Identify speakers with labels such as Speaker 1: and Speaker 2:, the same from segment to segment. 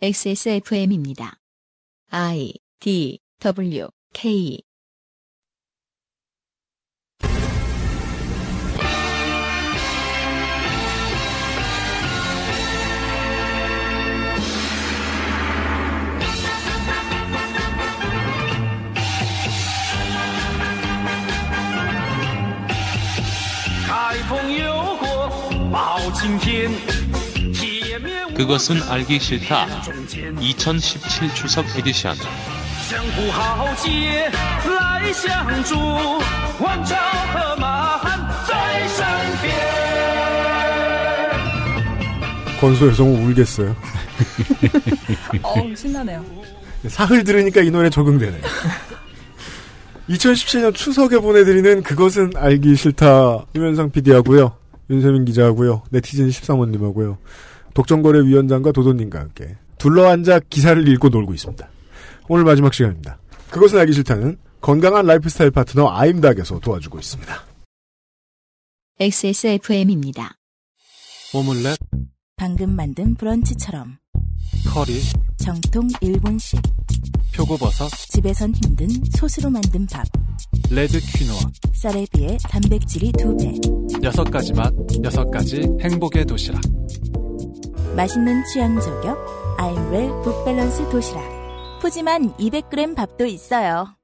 Speaker 1: XSFM입니다. I D W K
Speaker 2: 그것은 알기 싫다. 2017 추석 에디션.
Speaker 3: 권소희 성우 울겠어요.
Speaker 4: 어우, 신나네요.
Speaker 3: 사흘 들으니까 이 노래 적응되네. 2017년 추석에 보내드리는 그것은 알기 싫다. 유현상 PD하고요. 윤세민 기자하고요. 네티즌 13원님하고요. 독점거래위원장과 도도님과 함께 둘러앉아 기사를 읽고 놀고 있습니다. 오늘 마지막 시간입니다. 그것은 알기 싫다는 건강한 라이프스타일 파트너 아임닥에서 도와주고 있습니다.
Speaker 1: XSFM입니다.
Speaker 5: 오믈렛,
Speaker 6: 방금 만든 브런치처럼
Speaker 5: 커리,
Speaker 6: 정통 일본식
Speaker 5: 표고버섯,
Speaker 6: 집에선 힘든 소스로 만든 밥
Speaker 5: red quinoa.
Speaker 6: 쌀에 비해 단백질이 두배
Speaker 5: 여섯 가지 맛, 여섯 가지 행복의 도시락.
Speaker 6: 맛있는 취향 저격 아임웰 굿밸런스 도시락 푸짐한 200g 밥도 있어요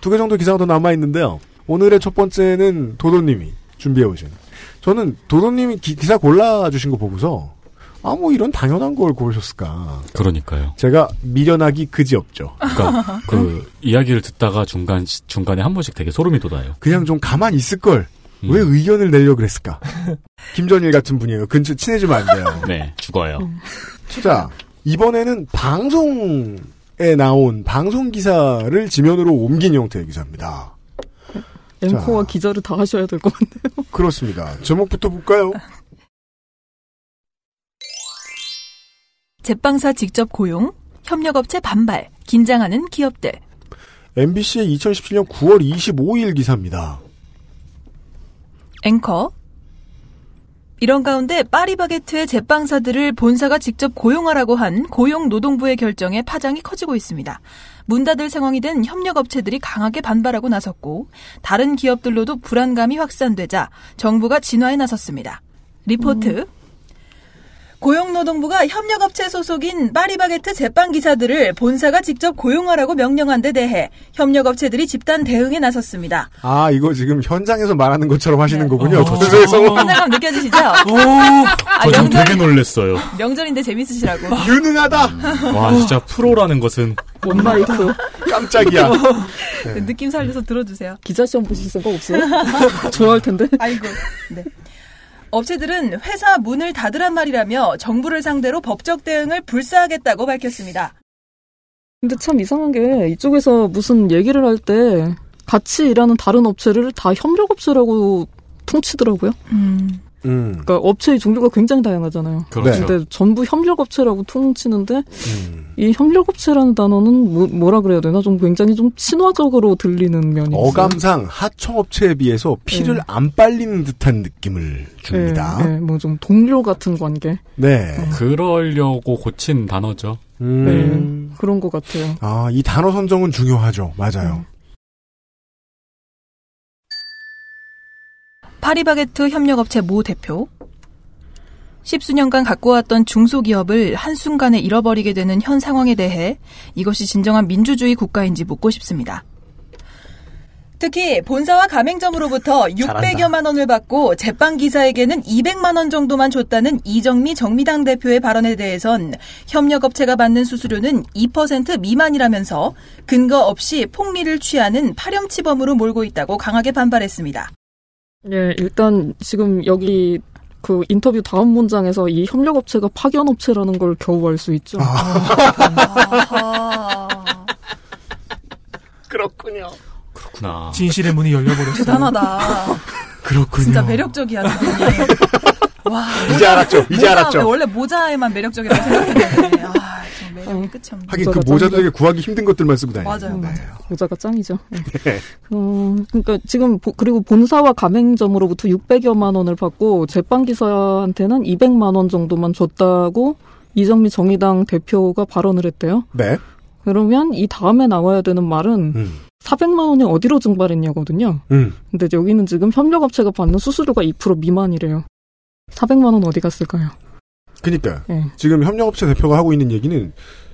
Speaker 3: 두 개 정도 기사가 더 남아있는데요. 오늘의 첫 번째는 도도님이 준비해오신. 저는 도도님이 기, 사 골라주신 거 보고서, 아, 뭐 이런 당연한 걸 고르셨을까.
Speaker 7: 그러니까요.
Speaker 3: 제가 미련하기 그지없죠.
Speaker 7: 그러니까 그 이야기를 듣다가 중간 중간에 한 번씩 되게 소름이 돋아요.
Speaker 3: 그냥 좀 가만히 있을 걸.
Speaker 7: 음.
Speaker 3: 왜 의견을 내려 그랬을까? 김전일 같은 분이에요. 근처 친해지면 안 돼요.
Speaker 7: 네, 죽어요.
Speaker 3: 자, 이번에는 방송에 나온 방송 기사를 지면으로 옮긴 형태의 기사입니다.
Speaker 4: 앵커와
Speaker 3: 자.
Speaker 4: 기자를 다 하셔야 될 것 같네요.
Speaker 3: 그렇습니다. 제목부터 볼까요?
Speaker 4: 제빵사 직접 고용, 협력업체 반발, 긴장하는 기업들.
Speaker 3: MBC의 2017년 9월 25일 기사입니다.
Speaker 4: 앵커. 이런 가운데 파리바게트의 제빵사들을 본사가 직접 고용하라고 한 고용노동부의 결정에 파장이 커지고 있습니다. 문 닫을 상황이 된 협력업체들이 강하게 반발하고 나섰고 다른 기업들로도 불안감이 확산되자 정부가 진화에 나섰습니다. 리포트. 고용노동부가 협력업체 소속인 파리바게트 제빵 기사들을 본사가 직접 고용하라고 명령한 데 대해 협력업체들이 집단 대응에 나섰습니다.
Speaker 3: 아, 이거 지금 현장에서 말하는 것처럼 하시는
Speaker 4: 네.
Speaker 3: 거군요.
Speaker 7: 어.
Speaker 3: 도서에서
Speaker 4: 현장감 느껴지시죠?
Speaker 7: 오,
Speaker 4: 아,
Speaker 7: 저 지금
Speaker 4: 명절,
Speaker 7: 되게 놀랬어요.
Speaker 4: 명절인데 재밌으시라고.
Speaker 3: 유능하다!
Speaker 7: 와, 진짜 프로라는 것은
Speaker 4: one 마이크.
Speaker 3: 깜짝이야.
Speaker 4: 네, 느낌 살려서 들어주세요.
Speaker 8: 기자 시험 보실 생각 없어요? 좋아할 텐데.
Speaker 4: 아이고. 네. 업체들은 회사 문을 닫으란 말이라며 정부를 상대로 법적 대응을 불사하겠다고 밝혔습니다.
Speaker 8: 근데 참 이상한 게 이쪽에서 무슨 얘기를 할 때 같이 일하는 다른 업체를 다 협력업체라고 통치더라고요.
Speaker 4: 음.
Speaker 3: 음,
Speaker 8: 그러니까 업체의 종류가 굉장히 다양하잖아요.
Speaker 7: 그렇죠.
Speaker 8: 근데 전부 협력업체라고 통치는데
Speaker 3: 음.
Speaker 8: 이 협력업체라는 단어는 뭐, 뭐라 그래야 되나 좀 굉장히 좀 친화적으로 들리는 면이 있어요.
Speaker 3: 어감상 하청업체에 비해서 피를
Speaker 8: 네.
Speaker 3: 안 빨리는 듯한 느낌을 줍니다.
Speaker 8: 네, 뭐좀 동료 같은 관계
Speaker 3: 네.
Speaker 7: 그러려고 고친 단어죠.
Speaker 3: 음.
Speaker 8: 그런 것 같아요.
Speaker 3: 아, 이 단어 선정은 중요하죠. 맞아요.
Speaker 4: 파리바게트 협력업체 모 대표. 십수년간 갖고 왔던 중소기업을 한순간에 잃어버리게 되는 현 상황에 대해 이것이 진정한 민주주의 국가인지 묻고 싶습니다. 특히 본사와 가맹점으로부터 600여만 원을 받고 제빵 기사에게는 200만 원 정도만 줬다는 이정미 정미당 대표의 발언에 대해선 협력업체가 받는 수수료는 2% 미만이라면서 근거 없이 폭리를 취하는 파렴치범으로 몰고 있다고 강하게 반발했습니다.
Speaker 8: 예, 일단 지금 여기 그 인터뷰 다음 문장에서 이 협력업체가 파견업체라는 걸 겨우 알 수 있죠.
Speaker 4: 아하.
Speaker 3: 그렇군요.
Speaker 7: 그렇구나.
Speaker 9: 진실의 문이 열려버렸어요.
Speaker 4: 대단하다.
Speaker 3: 그렇군요.
Speaker 4: 진짜 매력적이야. 와,
Speaker 3: 이제 알았죠. 이제
Speaker 4: 모자,
Speaker 3: 알았죠.
Speaker 4: 원래 모자에만 매력적이라고 생각했는데, 아, 좀 매력이 끝이 없네.
Speaker 3: 하긴 그 모자도. 되게 구하기 힘든 것들만 쓰고 다니요
Speaker 4: 맞아요, 맞아요.
Speaker 8: 모자가 짱이죠. 예.
Speaker 3: 네.
Speaker 8: 어, 그러니까 지금 보- 그리고 본사와 가맹점으로부터 600여만 원을 받고 제빵 기사한테는 200만 원 정도만 줬다고 이정미 정의당 대표가 발언을 했대요.
Speaker 3: 네.
Speaker 8: 그러면 이 다음에 나와야 되는 말은
Speaker 3: 음.
Speaker 8: 400만 원이 어디로 증발했냐거든요.
Speaker 3: 음.
Speaker 8: 근데 여기는 지금 협력업체가 받는 수수료가 2% 미만이래요. 400만 원 어디 갔을까요?
Speaker 3: 그니까
Speaker 8: 예.
Speaker 3: 지금 협력업체 대표가 하고 있는 얘기는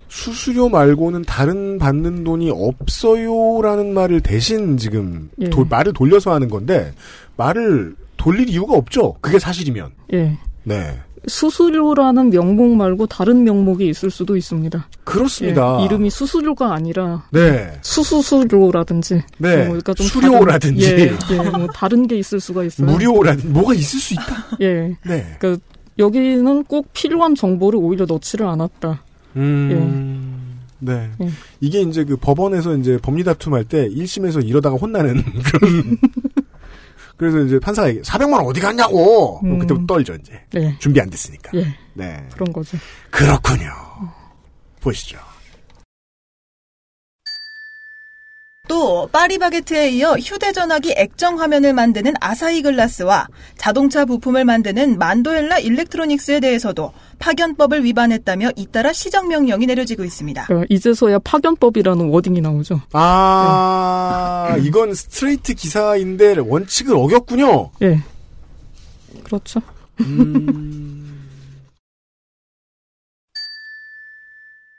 Speaker 3: 수수료 말고는 다른 받는 돈이 없어요라는 말을 대신 지금
Speaker 8: 예.
Speaker 3: 도- 말을 돌려서 하는 건데 말을 돌릴 이유가 없죠. 그게 사실이면.
Speaker 8: 예.
Speaker 3: 네.
Speaker 8: 수수료라는 명목 말고 다른 명목이 있을 수도 있습니다.
Speaker 3: 그렇습니다.
Speaker 8: 예, 이름이 수수료가 아니라
Speaker 3: 네.
Speaker 8: 수수수료라든지
Speaker 3: 네.
Speaker 8: 뭐 그러니까 좀
Speaker 3: 수료라든지.
Speaker 8: 다른, 예, 예, 뭐 다른 게 있을 수가 있어요.
Speaker 3: 무료라든지 뭐가 있을 수 있다.
Speaker 8: 예.
Speaker 3: 네.
Speaker 8: 그러니까 여기는 꼭 필요한 정보를 오히려 넣지를 않았다.
Speaker 3: 음. 네.
Speaker 8: 예.
Speaker 3: 이게 이제 그 법원에서 이제 법리 다툼할 때 1심에서 이러다가 혼나는 그런. 그래서 이제 판사가 얘기, 400만 원 어디 갔냐고!
Speaker 8: 음.
Speaker 3: 그때부터 떨죠, 이제.
Speaker 8: 네.
Speaker 3: 준비 안 됐으니까.
Speaker 8: 예.
Speaker 3: 네.
Speaker 8: 그런 거죠.
Speaker 3: 그렇군요. 보시죠.
Speaker 4: 또 파리바게트에 이어 휴대전화기 액정 화면을 만드는 아사히 글라스와 자동차 부품을 만드는 만도헬라 일렉트로닉스에 대해서도 파견법을 위반했다며 잇따라 시정 명령이 내려지고 있습니다.
Speaker 8: 그러니까 이제서야 파견법이라는 wording이 나오죠.
Speaker 3: 아, 이건 스트레이트 기사인데 원칙을 어겼군요.
Speaker 8: 예. 그렇죠.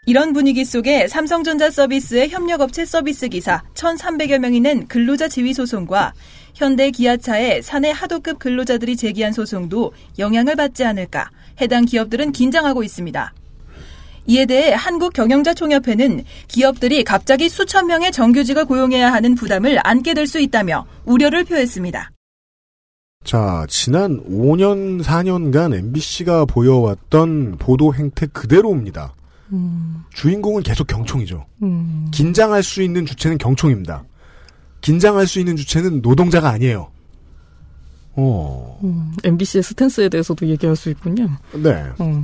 Speaker 4: 이런 분위기 속에 삼성전자 서비스의 협력업체 서비스 기사 1,300여 명이 낸 근로자 지위 소송과 현대 기아차의 사내 하도급 근로자들이 제기한 소송도 영향을 받지 않을까 해당 기업들은 긴장하고 있습니다. 이에 대해 한국경영자총협회는 기업들이 갑자기 수천 명의 정규직을 고용해야 하는 부담을 안게 될 수 있다며 우려를 표했습니다.
Speaker 3: 자, 지난 5년, 4년간 MBC가 보여왔던 보도 행태 그대로입니다.
Speaker 8: 음,
Speaker 3: 주인공은 계속 경총이죠.
Speaker 8: 음,
Speaker 3: 긴장할 수 있는 주체는 경총입니다. 긴장할 수 있는 주체는 노동자가 아니에요. 어,
Speaker 8: 음, MBC의 스탠스에 대해서도 얘기할 수 있군요.
Speaker 3: 네.
Speaker 8: 어,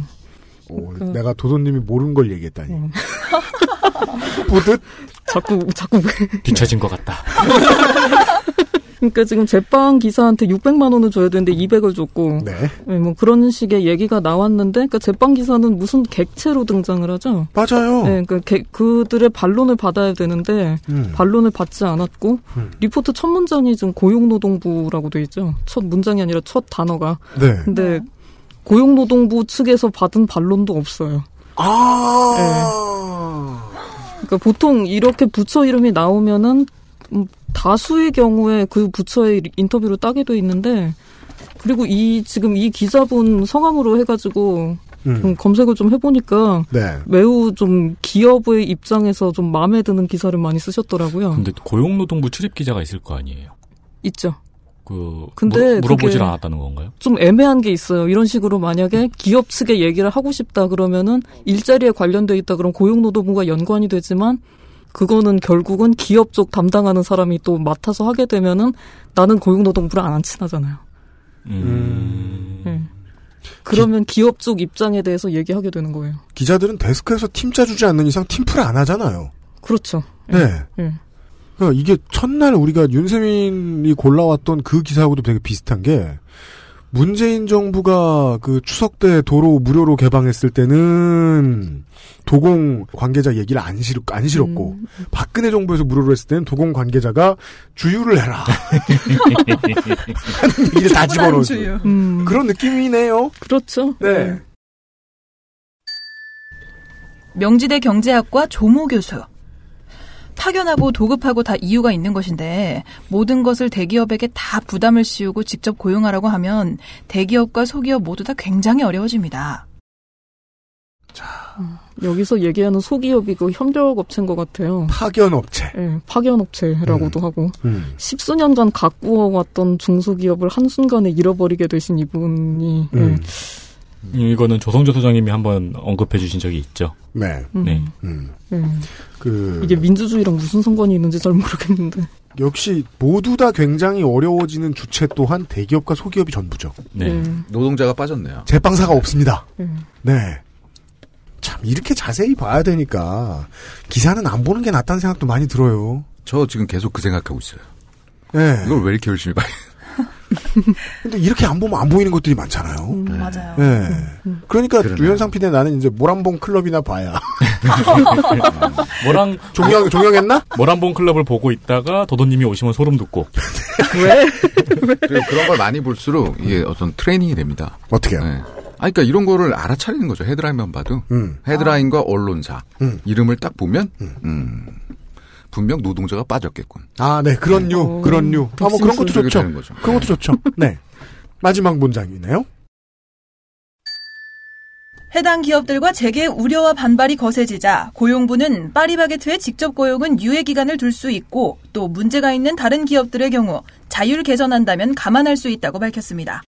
Speaker 3: 오,
Speaker 8: 그-
Speaker 3: 내가 도도님이 모르는 걸 얘기했다니.
Speaker 8: 음.
Speaker 3: 보듯?
Speaker 8: 자꾸 자꾸
Speaker 7: 뒤처진 것 같다.
Speaker 8: 그러니까 지금 제빵 기사한테 600만 원을 줘야 되는데 200을 줬고
Speaker 3: 네.
Speaker 8: 예, 뭐 그런 식의 얘기가 나왔는데 그러니까 제빵 기사는 무슨 객체로 등장을 하죠.
Speaker 3: 맞아요.
Speaker 8: 네, 그러니까 개- 그들의 반론을 받아야 되는데
Speaker 3: 음.
Speaker 8: 반론을 받지 않았고
Speaker 3: 음.
Speaker 8: 리포트 첫 문장이 지금 고용노동부라고 돼 있죠. 첫 문장이 아니라 첫 단어가.
Speaker 3: 네.
Speaker 8: 근데 고용노동부 측에서 받은 반론도 없어요.
Speaker 3: 아.
Speaker 8: 그러니까 보통 이렇게 부처 이름이 나오면은 음, 다수의 경우에 그 부처의 인터뷰를 따게 돼 있는데 그리고 이 지금 이 기자분 성함으로 해가지고
Speaker 3: 음.
Speaker 8: 좀 검색을 좀 해보니까
Speaker 3: 네.
Speaker 8: 매우 좀 기업의 입장에서 좀 마음에 드는 기사를 많이 쓰셨더라고요.
Speaker 7: 근데 고용노동부 출입 기자가 있을 거 아니에요.
Speaker 8: 있죠.
Speaker 7: 그
Speaker 8: 근데
Speaker 7: 물어, 물어보질
Speaker 8: 그게-
Speaker 7: 않았다는 건가요?
Speaker 8: 좀 애매한 게 있어요. 이런 식으로 만약에 기업 측의 얘기를 하고 싶다 그러면은 일자리에 관련돼 있다 그럼 고용노동부가 연관이 되지만 그거는 결국은 기업 쪽 담당하는 사람이 또 맡아서 하게 되면은 나는 고용노동부랑 안 친하잖아요.
Speaker 7: 음.
Speaker 8: 예. 그러면 기업 쪽 입장에 대해서 얘기하게 되는 거예요.
Speaker 3: 기자들은 데스크에서 팀 짜주지 않는 이상 팀플을 안 하잖아요.
Speaker 8: 그렇죠.
Speaker 3: 네.
Speaker 8: 예.
Speaker 3: 그러니까 이게 첫날 우리가 윤세민이 골라왔던 그 기사하고도 되게 비슷한 게 문재인 정부가 그 추석 때 도로 무료로 개방했을 때는 도공 관계자 얘기를 안 싫, 안 싫었고
Speaker 8: 음.
Speaker 3: 박근혜 정부에서 무료로 했을 때는 도공 관계자가 주유를 해라 하는 얘기를 다 집어넣어요.
Speaker 8: 음,
Speaker 3: 그런 느낌이네요.
Speaker 8: 그렇죠.
Speaker 3: 네.
Speaker 4: 명지대 경제학과 조모 교수. 파견하고 도급하고 다 이유가 있는 것인데 모든 것을 대기업에게 다 부담을 씌우고 직접 고용하라고 하면 대기업과 소기업 모두 다 굉장히 어려워집니다.
Speaker 8: 여기서 얘기하는 소기업이 그 협력업체인 것 같아요.
Speaker 3: 파견업체.
Speaker 8: 예, 파견업체라고도 하고
Speaker 3: 음.
Speaker 8: 십수년간 가꾸어 왔던 중소기업을 한순간에 잃어버리게 되신 이분이 예,
Speaker 3: 음.
Speaker 7: 이거는 조성조 소장님이 한번 언급해 주신 적이 있죠.
Speaker 3: 네.
Speaker 8: 음,
Speaker 7: 네.
Speaker 3: 음.
Speaker 8: 예.
Speaker 3: 그
Speaker 8: 이게 민주주의랑 무슨 상관이 있는지 잘 모르겠는데
Speaker 3: 역시 모두 다 굉장히 어려워지는 주체 또한 대기업과 소기업이 전부죠.
Speaker 7: 네.
Speaker 8: 예,
Speaker 9: 노동자가 빠졌네요.
Speaker 3: 제빵사가 없습니다.
Speaker 8: 예.
Speaker 3: 네. 참 이렇게 자세히 봐야 되니까 기사는 안 보는 게 낫다는 생각도 많이 들어요.
Speaker 9: 저 지금 계속 그 생각하고 있어요.
Speaker 3: 네.
Speaker 9: 이걸 왜 이렇게 열심히 봐요?
Speaker 3: 근데 이렇게 안 보면 안 보이는 것들이 많잖아요.
Speaker 4: 음, 맞아요.
Speaker 3: 네. 그러니까
Speaker 9: 그러네요.
Speaker 3: 유현상 PD는 나는 이제 모란봉 클럽이나 봐야.
Speaker 7: 모랑
Speaker 3: 종영, 종영했나?
Speaker 7: 모란봉 클럽을 보고 있다가 도도님이 오시면 소름 돋고
Speaker 8: 왜?
Speaker 9: 그리고 그런 걸 많이 볼수록 이게 어떤 트레이닝이 됩니다.
Speaker 3: 어떻게요?
Speaker 9: 네. 아, 그러니까 이런 거를 알아차리는 거죠. 헤드라인만 봐도.
Speaker 3: 음.
Speaker 9: 헤드라인과 언론사.
Speaker 3: 음.
Speaker 9: 이름을 딱 보면, 음, 분명 노동자가 빠졌겠군.
Speaker 3: 아, 네. 그런 류,
Speaker 8: 어,
Speaker 3: 그런 류. 아, 뭐 그런 것도 좋죠. 그런 것도 좋죠. 네. 마지막 문장이네요.
Speaker 4: 해당 기업들과 재계 우려와 반발이 거세지자 고용부는 파리바게트의 직접 고용은 유예 기간을 둘 수 있고 또 문제가 있는 다른 기업들의 경우 자율 개선한다면 감안할 수 있다고 밝혔습니다.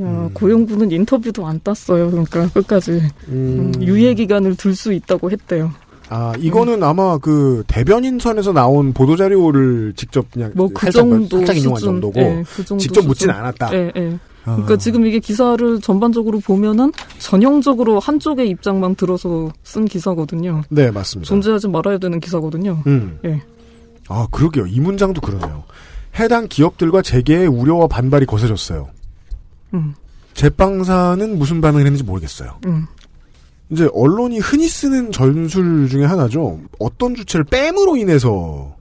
Speaker 8: 야, 고용부는 인터뷰도 안 땄어요. 그러니까 끝까지
Speaker 3: 음,
Speaker 8: 음, 유예 기간을 둘 수 있다고 했대요.
Speaker 3: 아, 이거는 아마 그 대변인 선에서 나온 보도 자료를 직접 그냥
Speaker 8: 뭐그
Speaker 3: 살짝,
Speaker 8: 정도
Speaker 3: 살짝 인용한
Speaker 8: 수준.
Speaker 3: 정도고
Speaker 8: 예, 그 정도
Speaker 3: 직접 묻진
Speaker 8: 수준.
Speaker 3: 않았다.
Speaker 8: 예, 예.
Speaker 3: 아.
Speaker 8: 그러니까 지금 이게 기사를 전반적으로 보면은 전형적으로 한쪽의 입장만 들어서 쓴 기사거든요.
Speaker 3: 네, 맞습니다.
Speaker 8: 존재하지 말아야 되는 기사거든요.
Speaker 3: 음.
Speaker 8: 예.
Speaker 3: 아, 그러게요. 이 문장도 그러네요. 해당 기업들과 재계의 우려와 반발이 거세졌어요.
Speaker 8: 음,
Speaker 3: 제빵사는 무슨 반응을 했는지 모르겠어요.
Speaker 8: 음.
Speaker 3: 이제 언론이 흔히 쓰는 전술 중에 하나죠. 어떤 주체를 뺨으로 인해서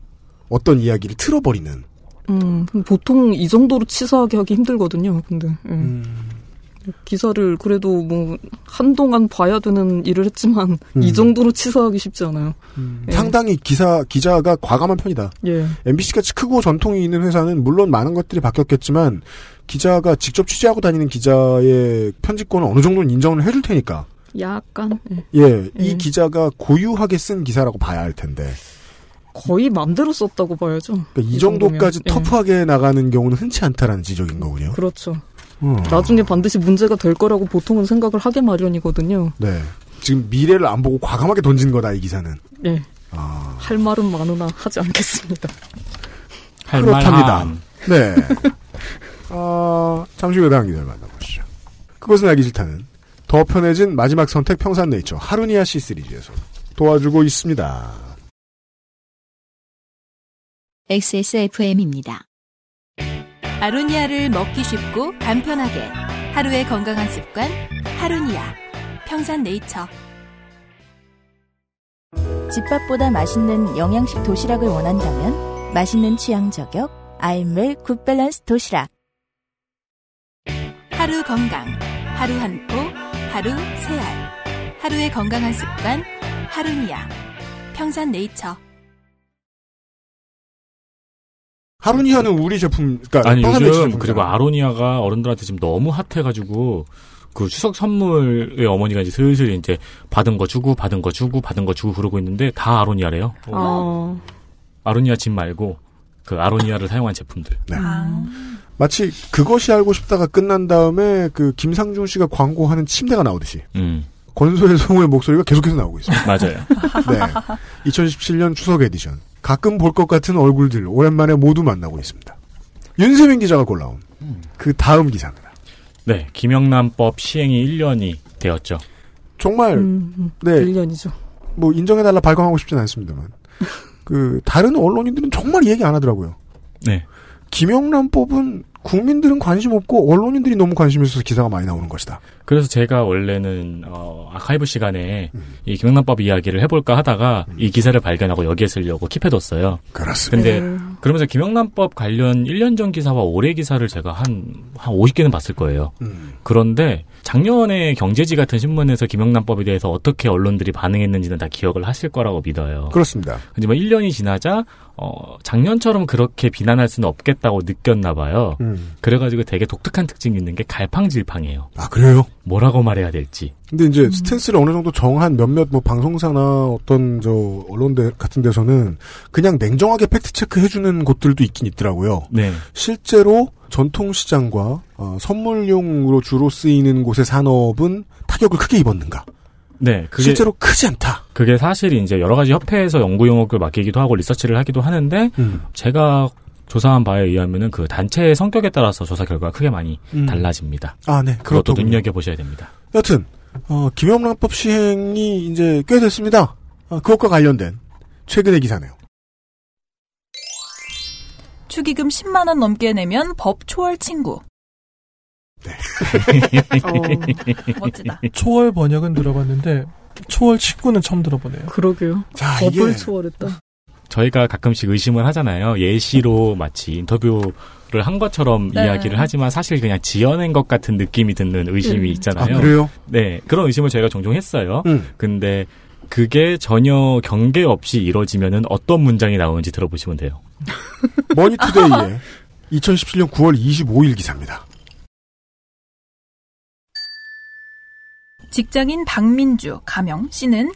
Speaker 3: 어떤 이야기를 틀어버리는.
Speaker 8: 음, 보통 이 정도로 치사하게 하기 힘들거든요. 근데 예.
Speaker 3: 음.
Speaker 8: 기사를 그래도 뭐 한동안 봐야 되는 일을 했지만
Speaker 3: 음.
Speaker 8: 이 정도로 치사하기 쉽지 않아요. 예.
Speaker 3: 상당히 기사 기자가 과감한 편이다.
Speaker 8: 예.
Speaker 3: MBC 같이 크고 전통이 있는 회사는 물론 많은 것들이 바뀌었겠지만 기자가 직접 취재하고 다니는 기자의 편집권은 어느 정도는 인정을 해줄 테니까.
Speaker 8: 약간 예.
Speaker 3: 예, 이
Speaker 8: 예.
Speaker 3: 기자가 고유하게 쓴 기사라고 봐야 할 텐데.
Speaker 8: 거의 맘대로 썼다고 봐야죠.
Speaker 3: 그러니까 이
Speaker 8: 이
Speaker 3: 정도까지
Speaker 8: 정도면, 예.
Speaker 3: 터프하게 나가는 경우는 흔치 않다라는 지적인 거군요.
Speaker 8: 그렇죠.
Speaker 3: 음.
Speaker 8: 나중에 반드시 문제가 될 거라고 보통은 생각을 하게 마련이거든요.
Speaker 3: 네. 지금 미래를 안 보고 과감하게 던진 거다, 이 기사는.
Speaker 8: 예.
Speaker 3: 아,
Speaker 8: 할 말은 많으나 하지 않겠습니다.
Speaker 3: 그렇답니다. 네. 아, 잠시 후에 다음 기사를 만나보시죠. 그것은 알기 싫다는 더 편해진 마지막 선택 평산네이처 하루니아 C 시리즈에서 도와주고 있습니다.
Speaker 1: XSFM입니다.
Speaker 6: 아로니아를 먹기 쉽고 간편하게 하루의 건강한 습관 하루니아 평산네이처 집밥보다 맛있는 영양식 도시락을 원한다면 맛있는 취향 저격 아임웰 굿밸런스 도시락 하루 건강 하루 한포 하루 세 알 하루의 건강한 습관 하루니아 평산네이처
Speaker 3: 하루니아는 우리 제품, 그러니까
Speaker 7: 아니 요즘
Speaker 3: 제품이잖아요.
Speaker 7: 그리고 아로니아가 어른들한테 지금 너무 핫해가지고 그 추석 선물의 어머니가 이제 슬슬 이제 받은 거 주고 받은 거 주고 받은 거 주고 그러고 있는데 다 아로니아래요.
Speaker 8: 아,
Speaker 7: 아로니아 집 말고 그 아로니아를 사용한 제품들.
Speaker 3: 네.
Speaker 4: 아,
Speaker 3: 마치 그것이 알고 싶다가 끝난 다음에 그 김상중 씨가 광고하는 침대가 나오듯이
Speaker 7: 음
Speaker 3: 권소희 성우의 목소리가 계속해서 나오고 있습니다.
Speaker 7: 맞아요.
Speaker 3: 네. 2017년 추석 에디션. 가끔 볼 것 같은 얼굴들 오랜만에 모두 만나고 있습니다. 윤세민 기자가 골라온 그 다음 기사입니다.
Speaker 7: 네 김영란법 시행이 1년이 되었죠.
Speaker 3: 정말
Speaker 8: 음, 음,
Speaker 3: 네.
Speaker 8: 1년이죠.
Speaker 3: 뭐 인정해달라 발광하고 싶진 않습니다만 그 다른 언론인들은 정말 얘기 안 하더라고요.
Speaker 7: 네.
Speaker 3: 김영란 법은 국민들은 관심 없고 언론인들이 너무 관심 있어서 기사가 많이 나오는 것이다.
Speaker 7: 그래서 제가 원래는 어, 아카이브 시간에
Speaker 3: 음.
Speaker 7: 이 김영란법 이야기를 해볼까 하다가 이 기사를 발견하고 여기에 쓰려고 킵해뒀어요.
Speaker 3: 그렇습니다.
Speaker 7: 근데
Speaker 8: 네.
Speaker 7: 그러면서 김영란법 관련 1년 전 기사와 올해 기사를 제가 한, 한 50개는 봤을 거예요.
Speaker 3: 음.
Speaker 7: 그런데 작년에 경제지 같은 신문에서 김영란법에 대해서 어떻게 언론들이 반응했는지는 다 기억을 하실 거라고 믿어요.
Speaker 3: 그렇습니다.
Speaker 7: 하지만 1년이 지나자 어, 작년처럼 그렇게 비난할 수는 없겠다고 느꼈나 봐요.
Speaker 3: 음.
Speaker 7: 그래가지고 되게 독특한 특징이 있는 게 갈팡질팡해요.
Speaker 3: 아 그래요?
Speaker 7: 뭐라고 말해야 될지.
Speaker 3: 근데 이제 스탠스를 어느 정도 정한 몇몇 뭐 방송사나 어떤 저 언론대 같은 데서는 그냥 냉정하게 fact check 해주는 곳들도 있긴 있더라고요.
Speaker 7: 네.
Speaker 3: 실제로 전통 시장과 어, 선물용으로 주로 쓰이는 곳의 산업은 타격을 크게 입었는가?
Speaker 7: 네. 그게,
Speaker 3: 실제로 크지 않다.
Speaker 7: 그게 사실 이제 여러 가지 협회에서 연구 용역을 맡기기도 하고 리서치를 하기도 하는데
Speaker 3: 음.
Speaker 7: 제가 조사한 바에 의하면은 그 단체의 성격에 따라서 조사 결과가 크게 많이
Speaker 3: 음.
Speaker 7: 달라집니다.
Speaker 3: 아, 네.
Speaker 7: 그것도
Speaker 3: 그렇군요.
Speaker 7: 눈여겨 보셔야 됩니다.
Speaker 3: 여튼 어, 김영란법 시행이 이제 꽤 됐습니다. 어, 그것과 관련된 최근의 기사네요.
Speaker 4: 축의금 10만 원 넘게 내면 법 초월 친구. 어, 멋지다.
Speaker 10: 초월 번역은 들어봤는데 초월 친구는 처음 들어보네요.
Speaker 8: 그러게요.
Speaker 3: 자,
Speaker 8: 법을
Speaker 3: 이게
Speaker 8: 초월했다.
Speaker 7: 저희가 가끔씩 의심을 하잖아요. 예시로 마치 인터뷰를 한 것처럼
Speaker 4: 네.
Speaker 7: 이야기를 하지만 사실 그냥 지어낸 것 같은 느낌이 드는 의심이
Speaker 4: 음.
Speaker 7: 있잖아요.
Speaker 3: 아, 그래요?
Speaker 7: 네, 그런 의심을 저희가 종종 했어요.
Speaker 3: 음.
Speaker 7: 근데 그게 전혀 경계 없이 이루어지면은 어떤 문장이 나오는지 들어보시면 돼요.
Speaker 3: 머니투데이의 2017년 9월 25일 기사입니다.
Speaker 4: 직장인 박민주, 가명 씨는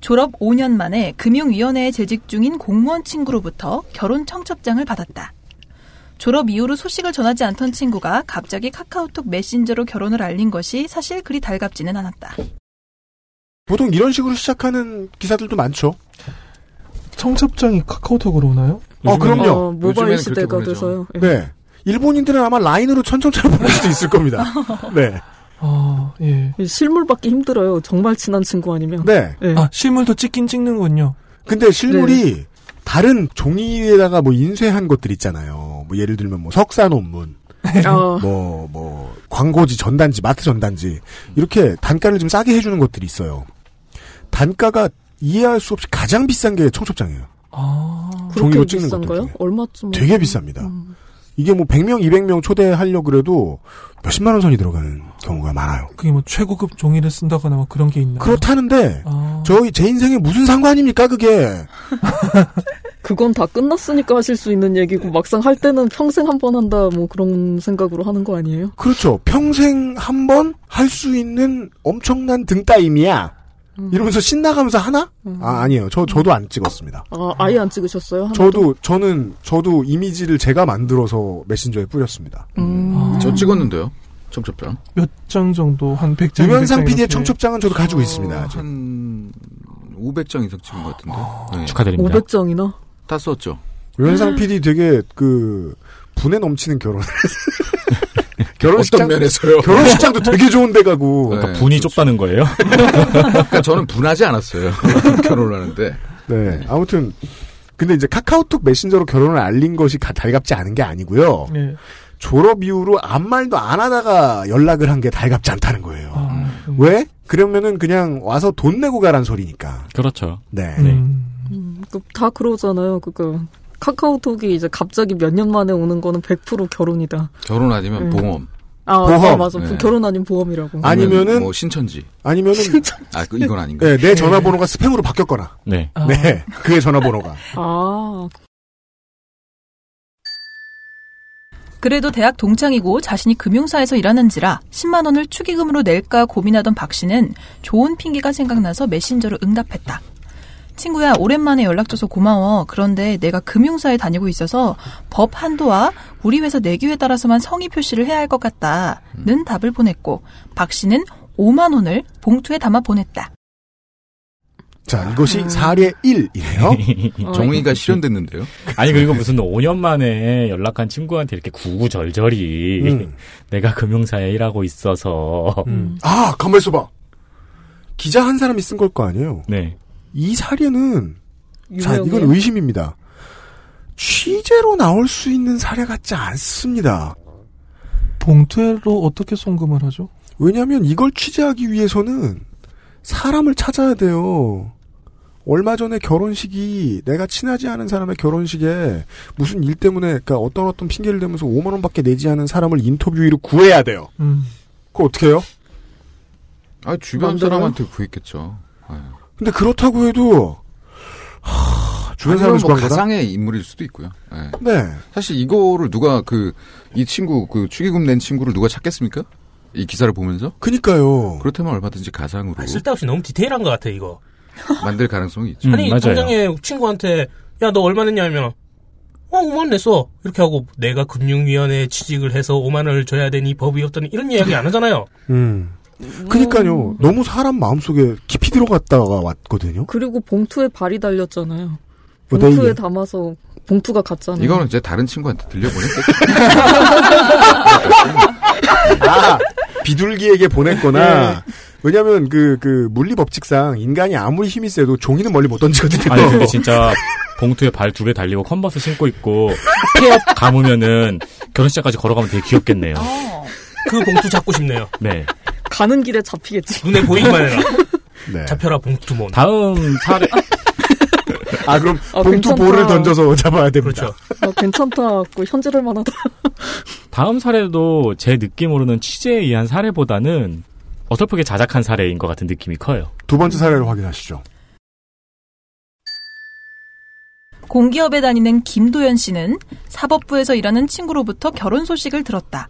Speaker 4: 졸업 5년 만에 금융위원회에 재직 중인 공무원 친구로부터 결혼 청첩장을 받았다. 졸업 이후로 소식을 전하지 않던 친구가 갑자기 카카오톡 메신저로 결혼을 알린 것이 사실 그리 달갑지는 않았다.
Speaker 3: 보통 이런 식으로 시작하는 기사들도 많죠.
Speaker 10: 청첩장이 카카오톡으로 오나요?
Speaker 3: 어, 그럼요.
Speaker 8: 어, 모바일 시대가. 돼서요. 예.
Speaker 3: 네. 일본인들은 아마 라인으로 천청처럼 보낼 수도 있을 겁니다. 네.
Speaker 10: 아, 예.
Speaker 8: 실물 받기 힘들어요. 정말 친한 친구 아니면.
Speaker 3: 네.
Speaker 8: 예.
Speaker 10: 아, 실물도 찍긴 찍는군요.
Speaker 3: 근데 실물이 다른 종이에다가 뭐 인쇄한 것들 있잖아요. 뭐 예를 들면 뭐 석사 논문,
Speaker 8: 아,
Speaker 3: 뭐, 뭐, 광고지 전단지, 마트 전단지, 이렇게 단가를 좀 싸게 해주는 것들이 있어요. 단가가 이해할 수 없이 가장 비싼 게 청첩장이에요.
Speaker 10: 아,
Speaker 3: 종이로 찍는 것들? 중에.
Speaker 8: 얼마쯤?
Speaker 3: 되게 비쌉니다.
Speaker 8: 음.
Speaker 3: 이게 뭐 100명, 200명 초대하려고 그래도 몇십만 원 선이 들어가는 경우가 많아요.
Speaker 10: 그게 뭐 최고급 종이를 쓴다거나 뭐 그런 게 있나요?
Speaker 3: 그렇다는데,
Speaker 10: 아,
Speaker 3: 저희, 제 인생에 무슨 상관입니까, 그게?
Speaker 8: 그건 다 끝났으니까 하실 수 있는 얘기고 막상 할 때는 평생 한 번 한다 뭐 그런 생각으로 하는 거 아니에요?
Speaker 3: 그렇죠. 평생 한 번 할 수 있는 엄청난 등따임이야. 이러면서 신나가면서 하나? 아, 아니에요. 저, 저도 안 찍었습니다.
Speaker 8: 아, 아예 안 찍으셨어요? 하나도?
Speaker 3: 저도, 저는, 저도 이미지를 제가 만들어서 메신저에 뿌렸습니다.
Speaker 8: 음.
Speaker 9: 저 찍었는데요. 청첩장.
Speaker 10: 몇 장 정도 한 100장.
Speaker 3: 유면상 PD의 청첩장은 저도 가지고 있습니다. 아직.
Speaker 9: 한 500장 이상 찍은 것 같은데. 네.
Speaker 7: 축하드립니다.
Speaker 8: 500장이나?
Speaker 9: 다 썼죠.
Speaker 3: 유면상 PD 되게 그 분에 넘치는 결혼. 결혼식장
Speaker 9: 어떤 면에서요?
Speaker 3: 결혼식장도 되게 좋은 데 가고.
Speaker 9: 네.
Speaker 7: 그러니까 분이
Speaker 9: 좋죠.
Speaker 7: 좁다는 거예요?
Speaker 9: 그러니까 저는 분하지 않았어요. 결혼을 하는데.
Speaker 3: 네. 아무튼 근데 이제 카카오톡 메신저로 결혼을 알린 것이 가- 달갑지 않은 게 아니고요.
Speaker 10: 예.
Speaker 3: 졸업 이후로 아무 말도 안 하다가 연락을 한 게 달갑지 않다는 거예요.
Speaker 10: 아, 음.
Speaker 3: 왜? 그러면은 그냥 와서 돈 내고 가란 소리니까.
Speaker 7: 그렇죠.
Speaker 3: 네.
Speaker 10: 음.
Speaker 8: 음, 그다 그러잖아요. 그거 카카오톡이 이제 갑자기 몇 년 만에 오는 거는 100% 결혼이다.
Speaker 9: 결혼 아니면
Speaker 8: 음.
Speaker 9: 보험.
Speaker 8: 아,
Speaker 3: 보험.
Speaker 8: 아, 맞아.
Speaker 9: 네.
Speaker 8: 결혼 아닌 보험이라고.
Speaker 3: 아니면은
Speaker 9: 뭐 신천지.
Speaker 3: 아니면은
Speaker 9: 아, 그 이건 아닌가?
Speaker 3: 네, 내 전화번호가 스팸으로 바뀌었거나.
Speaker 7: 네.
Speaker 10: 아,
Speaker 3: 네. 그의 전화번호가.
Speaker 8: 아,
Speaker 4: 그래도 대학 동창이고 자신이 금융사에서 일하는지라 10만 원을 축의금으로 낼까 고민하던 박 씨는 좋은 핑계가 생각나서 메신저로 응답했다. 친구야, 오랜만에 연락줘서 고마워. 그런데 내가 금융사에 다니고 있어서 법 한도와 우리 회사 내규에 따라서만 성의 표시를 해야 할 것 같다 는 답을 보냈고 박 씨는 5만 원을 봉투에 담아 보냈다.
Speaker 3: 자, 이것이 사례 1이네요.
Speaker 8: 어,
Speaker 9: 정의가 실현됐는데요.
Speaker 7: 아니 그리고 무슨 5년 만에 연락한 친구한테 이렇게 구구절절히
Speaker 3: 음.
Speaker 7: 내가 금융사에 일하고 있어서
Speaker 10: 음.
Speaker 3: 아, 가만 있어 봐. 기자 한 사람이 쓴 걸 거 아니에요.
Speaker 7: 네.
Speaker 3: 이 사례는 자? 이건 의심입니다. 취재로 나올 수 있는 사례 같지 않습니다.
Speaker 10: 봉투로 어떻게 송금을 하죠?
Speaker 3: 왜냐하면 이걸 취재하기 위해서는 사람을 찾아야 돼요. 얼마 전에 결혼식이 내가 친하지 않은 사람의 결혼식에 무슨 일 때문에 그러니까 어떤 어떤 핑계를 대면서 5만 원밖에 내지 않은 사람을 인터뷰로 구해야 돼요.
Speaker 10: 음.
Speaker 3: 그거 어떻게 해요?
Speaker 9: 아, 주변? 사람한테 구했겠죠. 아유.
Speaker 3: 근데 그렇다고 해도 하, 주변 사람을
Speaker 9: 뭐. 가상의 인물일 수도 있고요. 예.
Speaker 3: 네.
Speaker 9: 사실 이거를 누가 그 이 친구 그 축의금 낸 친구를 누가 찾겠습니까? 이 기사를 보면서
Speaker 3: 그니까요.
Speaker 9: 그렇다면 얼마든지 가상으로
Speaker 11: 아, 쓸데없이 너무 디테일한 것 같아 이거.
Speaker 9: 만들 가능성이 있죠.
Speaker 7: 음,
Speaker 11: 아니
Speaker 7: 맞아요.
Speaker 11: 당장에 친구한테 야 너 얼마 냈냐면 어 5만 원 냈어 이렇게 하고 내가 금융위원회에 취직을 해서 5만 원을 줘야 되니 법이 없더니 이런 이야기 안 하잖아요.
Speaker 3: 음. 그니까요. 너무 사람 마음속에 깊이 들어갔다가 왔거든요.
Speaker 8: 그리고 봉투에 발이 달렸잖아요. 봉투에
Speaker 3: 어디에?
Speaker 8: 담아서 봉투가 갔잖아요.
Speaker 9: 이거는 이제 다른 친구한테 들려보냈겠죠.
Speaker 3: 아, 비둘기에게 보냈거나.
Speaker 7: 네.
Speaker 3: 왜냐면 그, 그, 물리 법칙상 인간이 아무리 힘이 세도 종이는 멀리 못 던지거든요.
Speaker 7: 아니 근데 진짜 봉투에 발 두 개 달리고 컨버스 신고 있고 폐업 감으면은 결혼식장까지 걸어가면 되게 귀엽겠네요.
Speaker 11: 그 봉투 잡고 싶네요.
Speaker 7: 네.
Speaker 8: 가는 길에 잡히겠지.
Speaker 11: 눈에 보이기만 해라.
Speaker 3: 네.
Speaker 11: 잡혀라 봉투몬.
Speaker 7: 다음 사례
Speaker 3: 아, 그럼
Speaker 8: 아,
Speaker 3: 봉투
Speaker 8: 괜찮다.
Speaker 3: 볼을 던져서 잡아야 됩니다.
Speaker 11: 그렇죠.
Speaker 8: 아, 괜찮다고 현질할 만하다.
Speaker 7: 다음 사례도 제 느낌으로는 취재에 의한 사례보다는 어설프게 자작한 사례인 것 같은 느낌이 커요.
Speaker 3: 두 번째 사례를 확인하시죠.
Speaker 4: 공기업에 다니는 김도연 씨는 사법부에서 일하는 친구로부터 결혼 소식을 들었다.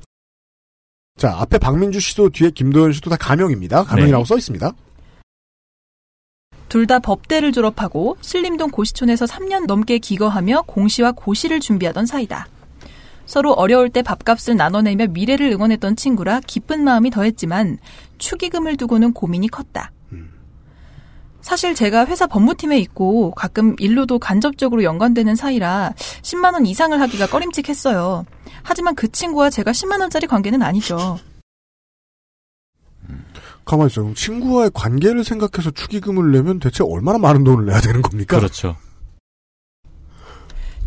Speaker 3: 자, 앞에 박민주 씨도 뒤에 김도현 씨도 다 가명입니다. 가명이라고
Speaker 7: 네.
Speaker 3: 써 있습니다.
Speaker 4: 둘 다 법대를 졸업하고 신림동 고시촌에서 3년 넘게 기거하며 공시와 고시를 준비하던 사이다. 서로 어려울 때 밥값을 나눠내며 미래를 응원했던 친구라 기쁜 마음이 더했지만 축의금을 두고는 고민이 컸다. 사실 제가 회사 법무팀에 있고 가끔 일로도 간접적으로 연관되는 사이라 10만 원 이상을 하기가 꺼림칙했어요. 하지만 그 친구와 제가 10만 원짜리 관계는 아니죠.
Speaker 3: 가만히 있어요. 그럼 친구와의 관계를 생각해서 축의금을 내면 대체 얼마나 많은 돈을 내야 되는 겁니까?
Speaker 7: 그렇죠.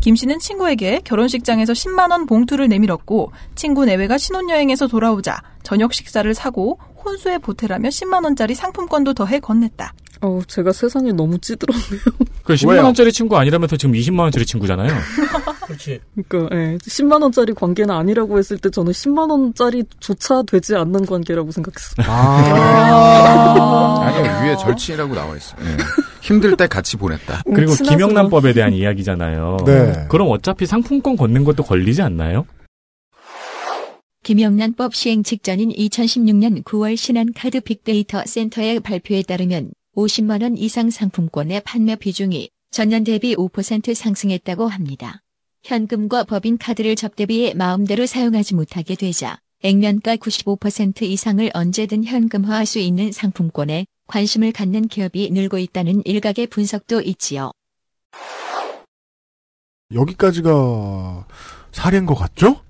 Speaker 4: 김 씨는 친구에게 결혼식장에서 10만 원 봉투를 내밀었고 친구 내외가 신혼여행에서 돌아오자 저녁 식사를 사고 혼수에 보태라며 10만 원짜리 상품권도 더해 건넸다.
Speaker 8: 어, 제가 세상에 너무 찌들었네요.
Speaker 7: 그 10만 원짜리 친구 아니라면서 지금 20만 원짜리 친구잖아요.
Speaker 11: 그렇지.
Speaker 8: 그러니까 예, 10만 원짜리 관계는 아니라고 했을 때 저는 10만 원짜리조차 되지 않는 관계라고 생각했어요.
Speaker 9: 아. 아니요, 위에 절친이라고 나와 있어요. 예. 힘들 때 같이 보냈다.
Speaker 7: 그리고
Speaker 8: 친하지만-
Speaker 7: 김영란법에 대한 이야기잖아요.
Speaker 3: 네.
Speaker 7: 그럼 어차피 상품권 걷는 것도 걸리지 않나요?
Speaker 1: 김영란법 시행 직전인 2016년 9월 신한카드 빅데이터 센터의 발표에 따르면 50만 원 이상 상품권의 판매 비중이 전년 대비 5% 상승했다고 합니다. 현금과 법인카드를 접대비에 마음대로 사용하지 못하게 되자 액면가 95% 이상을 언제든 현금화할 수 있는 상품권에 관심을 갖는 기업이 늘고 있다는 일각의 분석도 있지요.
Speaker 3: 여기까지가 사례인 것 같죠?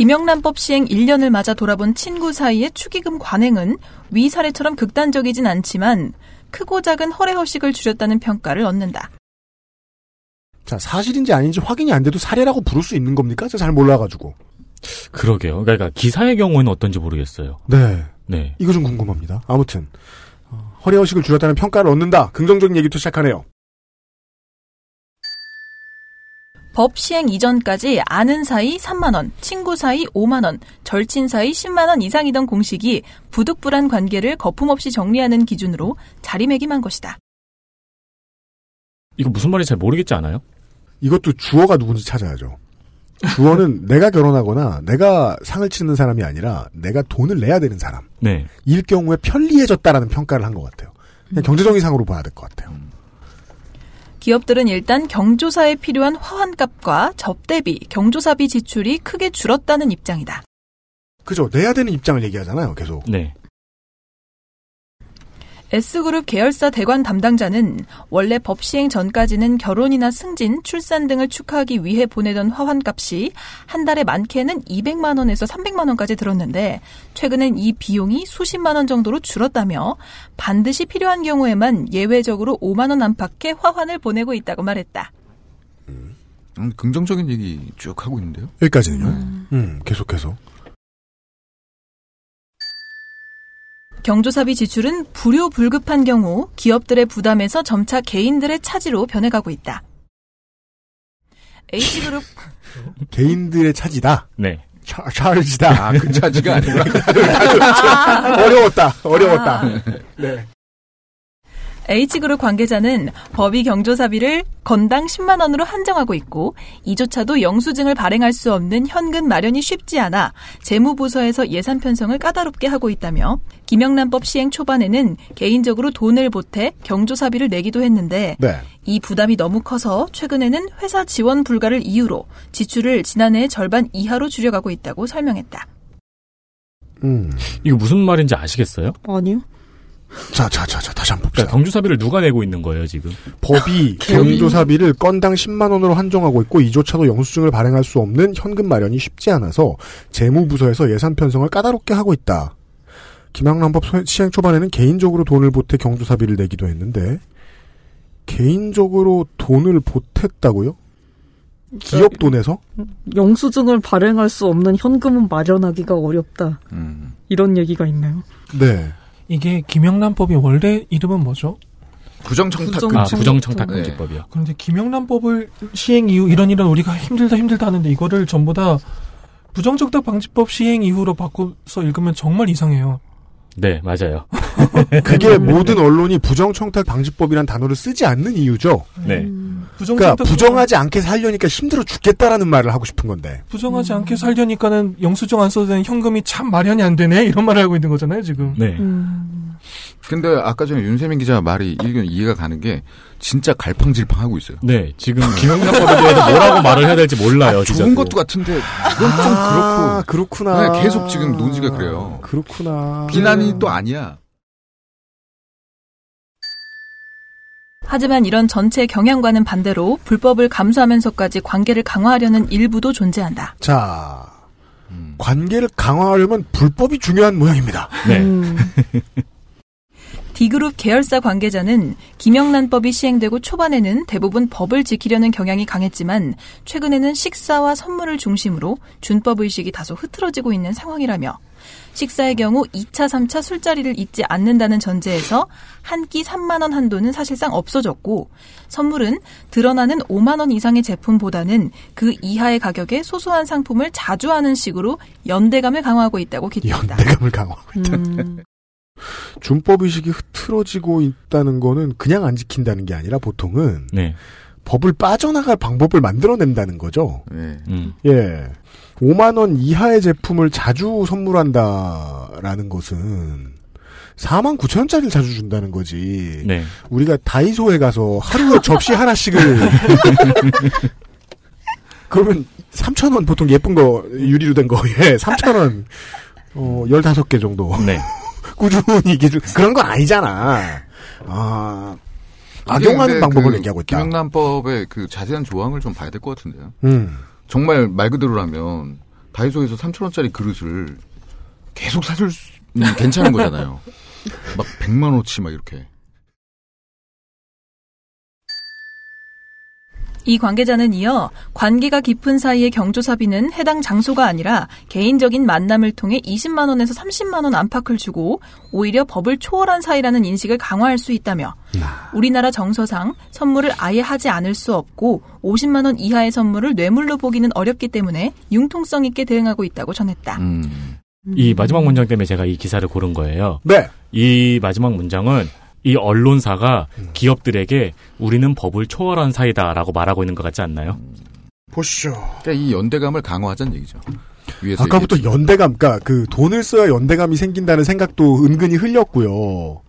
Speaker 4: 김영란법 시행 1년을 맞아 돌아본 친구 사이의 축의금 관행은 위 사례처럼 극단적이진 않지만 크고 작은 허례 허식을 줄였다는 평가를 얻는다.
Speaker 3: 자, 사실인지 아닌지 확인이 안 돼도 사례라고 부를 수 있는 겁니까? 제가 잘 몰라가지고.
Speaker 7: 그러게요. 그러니까 기사의 경우에는 어떤지 모르겠어요.
Speaker 3: 네.
Speaker 7: 네.
Speaker 3: 이거 좀 궁금합니다. 아무튼. 어, 허리허식을 줄였다는 평가를 얻는다. 긍정적인 얘기부터 시작하네요.
Speaker 4: 법 시행 이전까지 아는 사이 3만 원, 친구 사이 5만 원, 절친 사이 10만 원 이상이던 공식이 부득불한 관계를 거품없이 정리하는 기준으로 자리매김한 것이다.
Speaker 7: 이거 무슨 말인지 잘 모르겠지 않아요?
Speaker 3: 이것도 주어가 누군지 찾아야죠. 주어는 내가 결혼하거나 내가 상을 치는 사람이 아니라 내가 돈을 내야 되는 사람.
Speaker 7: 네.
Speaker 3: 일 경우에 편리해졌다라는 평가를 한 것 같아요. 그냥 경제적인 상으로 봐야 될 것 같아요.
Speaker 4: 기업들은 일단 경조사에 필요한 화환값과 접대비, 경조사비 지출이 크게 줄었다는 입장이다.
Speaker 3: 그죠? 내야 되는 입장을 얘기하잖아요, 계속.
Speaker 7: 네.
Speaker 4: S그룹 계열사 대관 담당자는 원래 법 시행 전까지는 결혼이나 승진, 출산 등을 축하하기 위해 보내던 화환값이 한 달에 많게는 200만 원에서 300만 원까지 들었는데 최근엔 이 비용이 수십만 원 정도로 줄었다며 반드시 필요한 경우에만 예외적으로 5만 원 안팎의 화환을 보내고 있다고 말했다.
Speaker 9: 음, 긍정적인 얘기 쭉 하고 있는데요.
Speaker 3: 여기까지는요. 음, 계속해서.
Speaker 4: 경조사비 지출은 불효불급한 경우 기업들의 부담에서 점차 개인들의 차지로 변해가고 있다. H그룹
Speaker 3: 개인들의 차지다.
Speaker 7: 네.
Speaker 3: 차, 차지다.
Speaker 9: 아, 그 차지가 아니라.
Speaker 3: 어려웠다. 어려웠다. 네.
Speaker 4: H그룹 관계자는 법이 경조사비를 건당 10만 원으로 한정하고 있고 이조차도 영수증을 발행할 수 없는 현금 마련이 쉽지 않아 재무부서에서 예산 편성을 까다롭게 하고 있다며 김영란법 시행 초반에는 개인적으로 돈을 보태 경조사비를 내기도 했는데
Speaker 3: 네.
Speaker 4: 이 부담이 너무 커서 최근에는 회사 지원 불가를 이유로 지출을 지난해의 절반 이하로 줄여가고 있다고 설명했다.
Speaker 3: 음.
Speaker 7: 이거 무슨 말인지 아시겠어요?
Speaker 8: 아니요.
Speaker 3: 자, 자, 자, 자, 다시 한번 봅시다.
Speaker 7: 그러니까 경주사비를 누가 내고 있는 거예요 지금?
Speaker 3: 법이 경조사비를 건당 10만 원으로 한정하고 있고 이조차도 영수증을 발행할 수 없는 현금 마련이 쉽지 않아서 재무부서에서 예산 편성을 까다롭게 하고 있다. 김영란법 소- 시행 초반에는 개인적으로 돈을 보태 경조사비를 내기도 했는데 개인적으로 돈을 보탰다고요? 기업 돈에서?
Speaker 8: 영수증을 발행할 수 없는 현금은 마련하기가 어렵다.
Speaker 9: 음.
Speaker 8: 이런 얘기가 있네요.
Speaker 3: 네.
Speaker 10: 이게 김영란법이 원래 이름은 뭐죠?
Speaker 9: 부정청탁
Speaker 8: 부정-
Speaker 7: 아
Speaker 9: 금지.
Speaker 7: 부정청탁금지법이요.
Speaker 10: 그런데 김영란법을 시행 이후 이런 이런 우리가 힘들다 힘들다 하는데 이거를 전부 다 부정적답 방지법 시행 이후로 바꿔서 읽으면 정말 이상해요.
Speaker 7: 네 맞아요.
Speaker 3: 그게 모든 언론이 부정청탁 방지법이란 단어를 쓰지 않는 이유죠.
Speaker 7: 네.
Speaker 3: 그러니까
Speaker 10: 부정청탁
Speaker 3: 부정하지 않게 살려니까 힘들어 죽겠다라는 말을 하고 싶은 건데.
Speaker 10: 부정하지 않게 살려니까는 영수증 안 써도 되는 현금이 참 마련이 안 되네 이런 말을 하고 있는 거잖아요 지금.
Speaker 7: 네.
Speaker 9: 근데 아까 전에 윤세민 기자 말이 이건 이해가 가는 게 진짜 갈팡질팡하고 있어요.
Speaker 7: 네 지금 김영란법에 대해서 뭐라고 말을 해야 될지 몰라요. 진짜.
Speaker 9: 좋은 것도 같은데 이건 좀
Speaker 3: 아,
Speaker 9: 그렇고
Speaker 3: 그렇구나.
Speaker 9: 네, 계속 지금 논지가 그래요.
Speaker 3: 그렇구나.
Speaker 9: 비난이 또 아니야.
Speaker 4: 하지만 이런 전체 경향과는 반대로 불법을 감수하면서까지 관계를 강화하려는 일부도 존재한다.
Speaker 3: 자, 관계를 강화하려면 불법이 중요한 모양입니다.
Speaker 7: 네.
Speaker 4: D그룹 계열사 관계자는 김영란법이 시행되고 초반에는 대부분 법을 지키려는 경향이 강했지만 최근에는 식사와 선물을 중심으로 준법 의식이 다소 흐트러지고 있는 상황이라며 식사의 경우 2차, 3차 술자리를 잊지 않는다는 전제에서 한 끼 3만 원 한도는 사실상 없어졌고 선물은 드러나는 5만 원 이상의 제품보다는 그 이하의 가격의 소소한 상품을 자주 하는 식으로 연대감을 강화하고 있다고 기대한다.
Speaker 3: 연대감을 강화하고 있다.
Speaker 4: 음.
Speaker 3: 준법 의식이 흐트러지고 있다는 거는 그냥 안 지킨다는 게 아니라 보통은
Speaker 7: 네.
Speaker 3: 법을 빠져나갈 방법을 만들어낸다는 거죠.
Speaker 9: 네.
Speaker 7: 음.
Speaker 3: 예. 5만 원 이하의 제품을 자주 선물한다라는 것은 4만 9천 원짜리를 자주 준다는 거지.
Speaker 7: 네.
Speaker 3: 우리가 다이소에 가서 하루에 접시 하나씩을 그러면 3천 원 보통 예쁜 거 유리로 된 거에 3천 원 어, 15개 정도.
Speaker 7: 네.
Speaker 3: 꾸준히 기준 그런 건 아니잖아. 아. 악용하는 방법을
Speaker 9: 그
Speaker 3: 얘기하고 있다.
Speaker 9: 김영란법의 그 자세한 조항을 좀 봐야 될 것 같은데요.
Speaker 3: 음.
Speaker 9: 정말 말 그대로라면 다이소에서 3천 원짜리 그릇을 계속 사줄 수 음, 괜찮은 거잖아요. 막 100만 원어치 막 이렇게.
Speaker 4: 이 관계자는 이어 관계가 깊은 사이의 경조사비는 해당 장소가 아니라 개인적인 만남을 통해 20만 원에서 30만 원 안팎을 주고 오히려 법을 초월한 사이라는 인식을 강화할 수 있다며 우리나라 정서상 선물을 아예 하지 않을 수 없고 50만 원 이하의 선물을 뇌물로 보기는 어렵기 때문에 융통성 있게 대응하고 있다고 전했다.
Speaker 9: 음.
Speaker 7: 이 마지막 문장 때문에 제가 이 기사를 고른 거예요.
Speaker 3: 네.
Speaker 7: 이 마지막 문장은 이 언론사가 기업들에게 우리는 법을 초월한 사이다라고 말하고 있는 것 같지 않나요?
Speaker 3: 보시죠.
Speaker 9: 그러니까 이 연대감을 강화하자는 얘기죠. 위에서
Speaker 3: 아까부터
Speaker 9: 얘기했죠.
Speaker 3: 연대감, 그러니까 그 돈을 써야 연대감이 생긴다는 생각도 은근히 흘렸고요.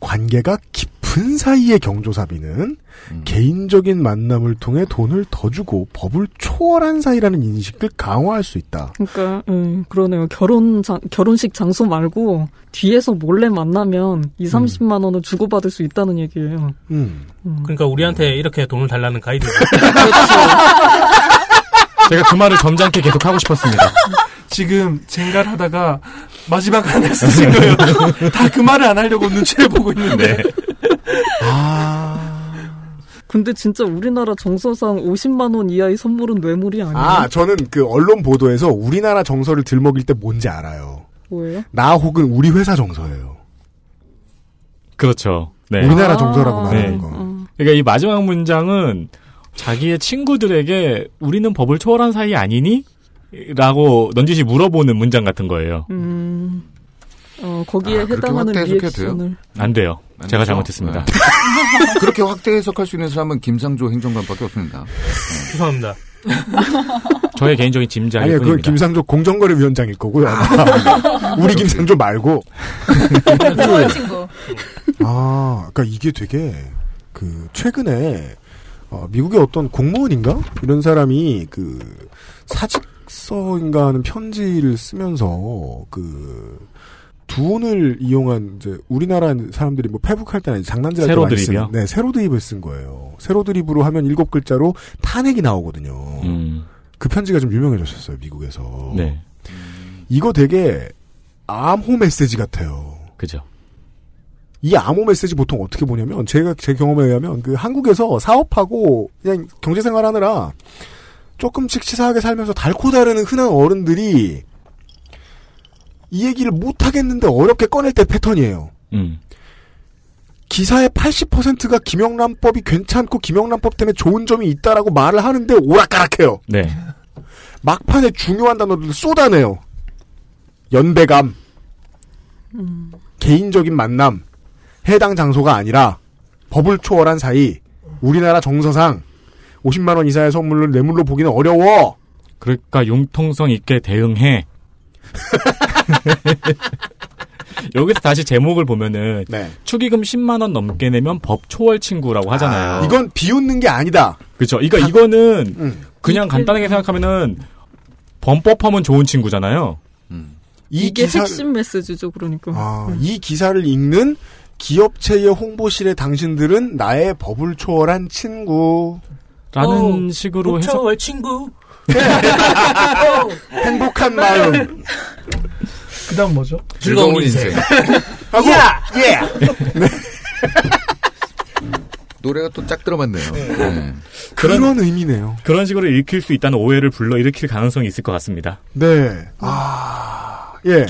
Speaker 3: 관계가 깊 은 사이의 경조사비는
Speaker 9: 음.
Speaker 3: 개인적인 만남을 통해 돈을 더 주고 법을 초월한 사이라는 인식을 강화할 수 있다.
Speaker 8: 그러니까 음, 그러네요. 결혼 장, 결혼식 장소 말고 뒤에서 몰래 만나면 2, 30만 원을 주고받을 수 있다는 얘기예요.
Speaker 3: 음.
Speaker 11: 그러니까 우리한테 이렇게 돈을 달라는 가이드.
Speaker 7: 제가 그 말을 점잖게 계속 하고 싶었습니다.
Speaker 10: 지금 쟁갈 하다가 마지막 하나 쓰신 거예요. 다 그 말을 안 하려고 눈치를 보고 있는데.
Speaker 8: 근데 진짜 우리나라 정서상 50만 원 이하의 선물은 뇌물이 아니에요.
Speaker 3: 아, 저는 그 언론 보도에서 우리나라 정서를 들먹일 때 뭔지 알아요.
Speaker 8: 뭐예요?
Speaker 3: 나 혹은 우리 회사 정서예요.
Speaker 7: 그렇죠. 네.
Speaker 3: 우리나라 정서라고
Speaker 8: 아,
Speaker 3: 말하는
Speaker 7: 네.
Speaker 3: 거.
Speaker 7: 그러니까 이 마지막 문장은 자기의 친구들에게 우리는 법을 초월한 사이 아니니? 라고 넌지시 물어보는 문장 같은 거예요.
Speaker 8: 음, 어, 거기에
Speaker 9: 아,
Speaker 8: 해당하는? 리액션을.
Speaker 7: 안 돼요.
Speaker 9: 안
Speaker 7: 제가? 잘못했습니다.
Speaker 9: 네. 그렇게 확대 해석할 수 있는 사람은 김상조 행정관밖에 없습니다.
Speaker 11: 죄송합니다.
Speaker 7: 저의 개인적인 짐작일
Speaker 3: 아니요, 그건. 김상조 공정거래위원장일 거고요. 아마. 우리 김상조 말고.
Speaker 4: 친구.
Speaker 3: 아, 그러니까 이게 되게 그 최근에 어, 미국의 어떤 공무원인가 이런 사람이 그 사직서인가 하는 편지를 쓰면서 그 돈을 이용한 이제 우리나라 사람들이 뭐 페북할 때나 이제 장난질 할때 많이? 쓰는 네 세로 드립을 쓴 거예요. 세로 드립으로 하면 일곱 글자로 탄핵이 나오거든요.
Speaker 7: 음.
Speaker 3: 그 편지가 좀 유명해졌었어요 미국에서.
Speaker 7: 네.
Speaker 3: 이거 되게 암호 메시지 같아요.
Speaker 7: 그죠.
Speaker 3: 이 암호 메시지 보통 어떻게 보냐면 제가 제 경험에 의하면 그 한국에서 사업하고 그냥 경제 생활 하느라 조금씩 치사하게 살면서 달고 다르는 흔한 어른들이 이 얘기를 못 하겠는데 어렵게 꺼낼 때 패턴이에요.
Speaker 7: 음.
Speaker 3: 기사의 80%가 김영란법이 괜찮고 김영란법 때문에 좋은 점이 있다라고 말을 하는데 오락가락해요.
Speaker 7: 네.
Speaker 3: 막판에 중요한 단어들을 쏟아내요. 연대감, 개인적인 만남, 해당 장소가 아니라 법을 초월한 사이, 우리나라 정서상 50만 원 이상의 선물을 뇌물로 보기는 어려워.
Speaker 7: 그러니까 융통성 있게 대응해. 여기서 다시 제목을 보면은
Speaker 3: 네.
Speaker 7: 축의금 10만 원 넘게 내면 법 초월 친구라고 하잖아요.
Speaker 3: 이건 비웃는 게 아니다.
Speaker 7: 그렇죠. 이거 이거는
Speaker 3: 음.
Speaker 7: 그냥 간단하게 생각하면은 범법하면 좋은 친구잖아요.
Speaker 3: 이
Speaker 8: 이게
Speaker 3: 기사를-
Speaker 8: 핵심 메시지죠, 그러니까.
Speaker 3: 아, 이 기사를 읽는 기업체의 홍보실의 당신들은 나의 법을 초월한 친구.
Speaker 7: 라는 식으로 해서
Speaker 11: 초월 친구.
Speaker 3: 행복한 마음.
Speaker 10: 그 다음 뭐죠?
Speaker 11: 즐거운 인생.
Speaker 3: 하고, 예!
Speaker 9: 노래가 또 짝 들어맞네요. 네.
Speaker 3: 그런, 의미네요.
Speaker 7: 그런 식으로 읽힐 수 있다는 오해를 불러 일으킬 가능성이 있을 것 같습니다.
Speaker 3: 네. 아, 예.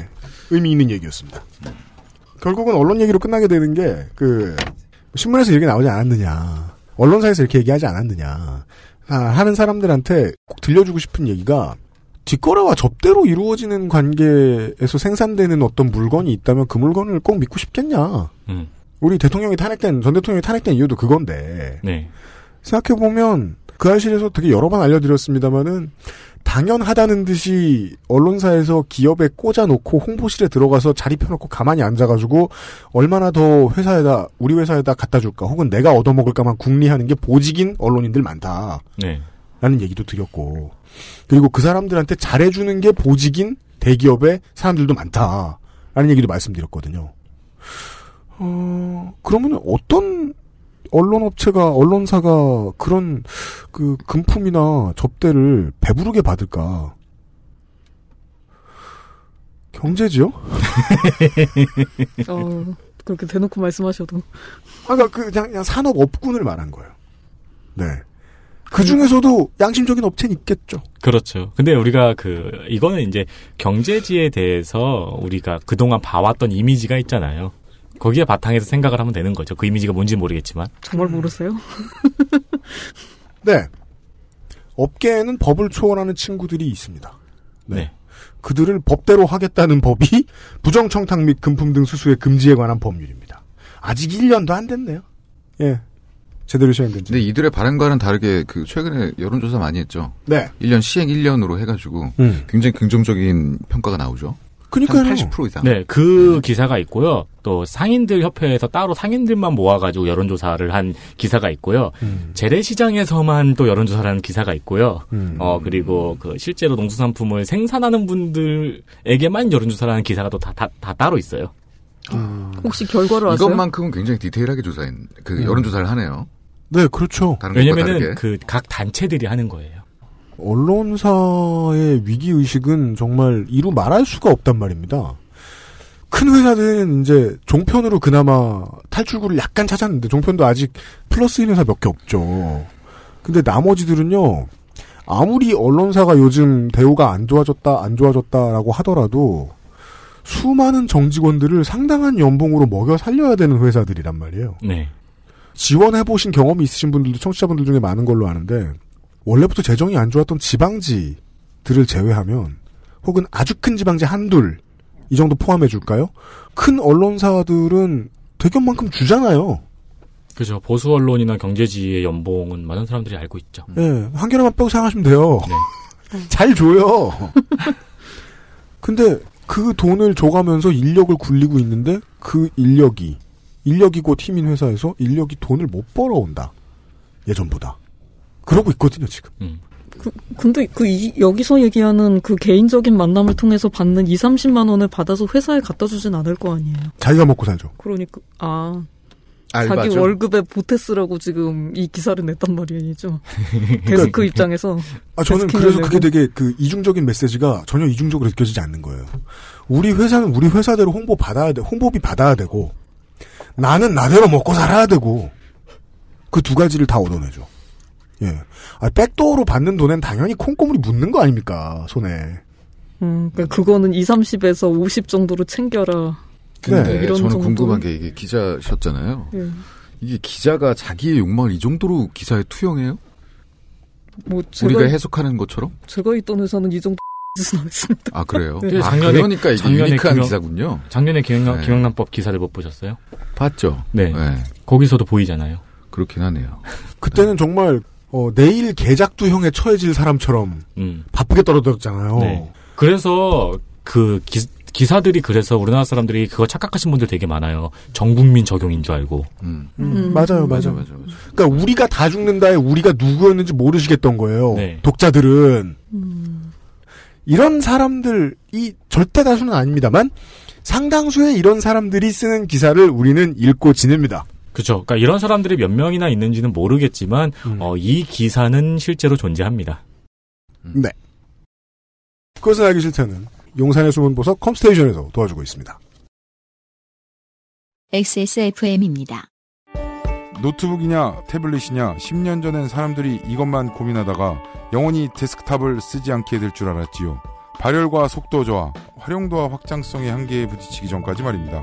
Speaker 3: 의미 있는 얘기였습니다. 결국은 언론 얘기로 끝나게 되는 게, 그, 신문에서 이렇게 나오지 않았느냐. 언론사에서 이렇게 얘기하지 않았느냐. 아, 하는 사람들한테 꼭 들려주고 싶은 얘기가, 뒷거래와 접대로 이루어지는 관계에서 생산되는 어떤 물건이 있다면 그 물건을 꼭 믿고 싶겠냐.
Speaker 7: 음.
Speaker 3: 우리 대통령이 탄핵된, 전 대통령이 탄핵된 이유도 그건데.
Speaker 7: 네.
Speaker 3: 생각해 보면 그 알실에서 되게 여러 번 알려드렸습니다마는 당연하다는 듯이 언론사에서 기업에 꽂아놓고 홍보실에 들어가서 자리 펴놓고 가만히 앉아가지고 얼마나 더 회사에다 우리 회사에다 갖다 줄까 혹은 내가 얻어먹을까만 궁리하는 게 보직인 언론인들 많다.
Speaker 7: 네.
Speaker 3: 라는 얘기도 드렸고 그리고 그 사람들한테 잘해주는 게 보직인 대기업의 사람들도 많다. 라는 얘기도 말씀드렸거든요. 어, 그러면 어떤 언론 업체가, 언론사가 그런 그 금품이나 접대를 배부르게 받을까? 경제지요?
Speaker 8: 어, 그렇게 대놓고 말씀하셔도.
Speaker 3: 아까 그 그냥, 그냥 산업 업군을 말한 거예요. 네. 그 중에서도 양심적인 업체는 있겠죠.
Speaker 7: 그렇죠. 근데 우리가 그 이거는 이제 경제지에 대해서 우리가 그동안 봐왔던 이미지가 있잖아요. 거기에 바탕에서 생각을 하면 되는 거죠. 그 이미지가 뭔지 모르겠지만.
Speaker 8: 정말 모르세요?
Speaker 3: 네. 업계에는 법을 초월하는 친구들이 있습니다.
Speaker 7: 네.
Speaker 3: 그들을 법대로 하겠다는 법이 부정청탁 및 금품 등 수수의 금지에 관한 법률입니다. 아직 1년도 안 됐네요. 예. 제대로 시행된 지.
Speaker 9: 근데 이들의 바람과는 다르게 그 최근에 여론조사 많이 했죠.
Speaker 3: 네.
Speaker 9: 1년 시행 1년으로 해가지고
Speaker 3: 음.
Speaker 9: 굉장히 긍정적인 평가가 나오죠.
Speaker 3: 그니까요.
Speaker 9: 한80% 이상.
Speaker 7: 네, 그 기사가 있고요. 또 상인들 협회에서 따로 상인들만 모아가지고 여론조사를 한 기사가 있고요. 재래시장에서만 또 여론조사를 한 기사가 있고요.
Speaker 3: 음.
Speaker 7: 어 그리고 그 실제로 농수산품을 생산하는 분들에게만 여론조사를 하는 기사가 또다다 다 따로 있어요.
Speaker 8: 혹시 결과를 아세요?
Speaker 9: 이것만큼은 굉장히 디테일하게 조사한 그 여론조사를 하네요.
Speaker 3: 네, 그렇죠.
Speaker 7: 왜냐면은. 그 각 단체들이 하는 거예요.
Speaker 3: 언론사의 위기의식은 정말 이루 말할 수가 없단 말입니다. 큰 회사들은 이제 종편으로 그나마 탈출구를 약간 찾았는데 종편도 아직 플러스인 회사 몇 개 없죠. 근데 나머지들은요. 아무리 언론사가 요즘 대우가 안 좋아졌다 안 좋아졌다라고 하더라도 수많은 정직원들을 상당한 연봉으로 먹여 살려야 되는 회사들이란 말이에요.
Speaker 7: 네.
Speaker 3: 지원해보신 경험이 있으신 분들도 청취자분들 중에 많은 걸로 아는데 원래부터 재정이 안 좋았던 지방지들을 제외하면 혹은 아주 큰 지방지 한둘 이 정도 포함해 줄까요? 큰 언론사들은 대기업만큼 주잖아요.
Speaker 7: 그죠. 보수 언론이나 경제지의 연봉은 많은 사람들이 알고 있죠.
Speaker 3: 예, 한 개로만 빼고 생각하시면 돼요.
Speaker 7: 네.
Speaker 3: 잘 줘요. 근데 그 돈을 줘가면서 인력을 굴리고 있는데 그 인력이 인력이 곧 힘인 회사에서 인력이 돈을 못 벌어온다. 예전보다. 그러고 있거든요, 지금.
Speaker 7: 음.
Speaker 8: 근데 그 이- 여기서 얘기하는 그 개인적인 만남을 통해서 받는 2, 30만 원을 받아서 회사에 갖다 주진 않을 거 아니에요.
Speaker 3: 자기가 먹고 살죠.
Speaker 8: 그러니까 아
Speaker 9: 알바죠.
Speaker 8: 자기 월급에 보태스라고 지금 이 기사를 냈단 말이죠. 그래서 그 입장에서
Speaker 3: 아, 저는 그래서
Speaker 8: 내고.
Speaker 3: 그게 되게 그 이중적인 메시지가 전혀 이중적으로 느껴지지 않는 거예요. 우리 회사는 우리 회사대로 홍보 받아야 돼, 홍보비 받아야 되고, 나는 나대로 먹고 살아야 되고, 그 두 가지를 다 얻어내죠. 예. 아, 백도어로 받는 돈엔 당연히 콩고물이 묻는 거 아닙니까, 손에.
Speaker 8: 음, 그러니까 그거는 2, 30에서 50 정도로 챙겨라.
Speaker 9: 근데
Speaker 8: 이런
Speaker 9: 저는
Speaker 8: 정도?
Speaker 9: 궁금한 게 이게 기자셨잖아요.
Speaker 8: 예.
Speaker 9: 이게 기자가 자기의 욕망을 이 정도로 기사에 투영해요?
Speaker 8: 뭐 제가,
Speaker 9: 우리가 해석하는 것처럼?
Speaker 8: 제가 있던 회사는 이 정도.
Speaker 9: 아 그래요?
Speaker 8: 네.
Speaker 9: 아, 그러니까 이게 유니크한
Speaker 7: 김영-
Speaker 9: 기사군요.
Speaker 7: 작년에 김영란,
Speaker 9: 네.
Speaker 7: 김영란법 기사를 못 보셨어요?
Speaker 9: 봤죠.
Speaker 7: 네.
Speaker 9: 네.
Speaker 7: 거기서도 보이잖아요.
Speaker 9: 그렇긴 하네요.
Speaker 3: 그때는 정말, 어, 내일 개작두형에 처해질 사람처럼
Speaker 7: 음.
Speaker 3: 바쁘게 떨어졌잖아요.
Speaker 7: 네. 그래서 그 기, 기사들이 그래서 우리나라 사람들이 그거 착각하신 분들 되게 많아요. 전 국민 적용인 줄 알고.
Speaker 9: 음.
Speaker 8: 음.
Speaker 3: 맞아요, 맞아요. 그러니까 우리가 다 죽는다에 우리가 누구였는지 모르시겠던 거예요.
Speaker 7: 네.
Speaker 3: 독자들은 이런 사람들이 절대 다수는 아닙니다만 상당수의 이런 사람들이 쓰는 기사를 우리는 읽고 지냅니다.
Speaker 7: 그렇죠. 그러니까 이런 사람들이 몇 명이나 있는지는 모르겠지만 어, 이 기사는 실제로 존재합니다.
Speaker 3: 네. 그것은 알기 싫다는 용산의 숨은 보석 컴스테이션에서 도와주고 있습니다.
Speaker 1: XSFM입니다.
Speaker 12: 노트북이냐 태블릿이냐 10년 전엔 사람들이 이것만 고민하다가 영원히 데스크탑을 쓰지 않게 될 줄 알았지요. 발열과 속도 저하, 활용도와 확장성의 한계에 부딪히기 전까지 말입니다.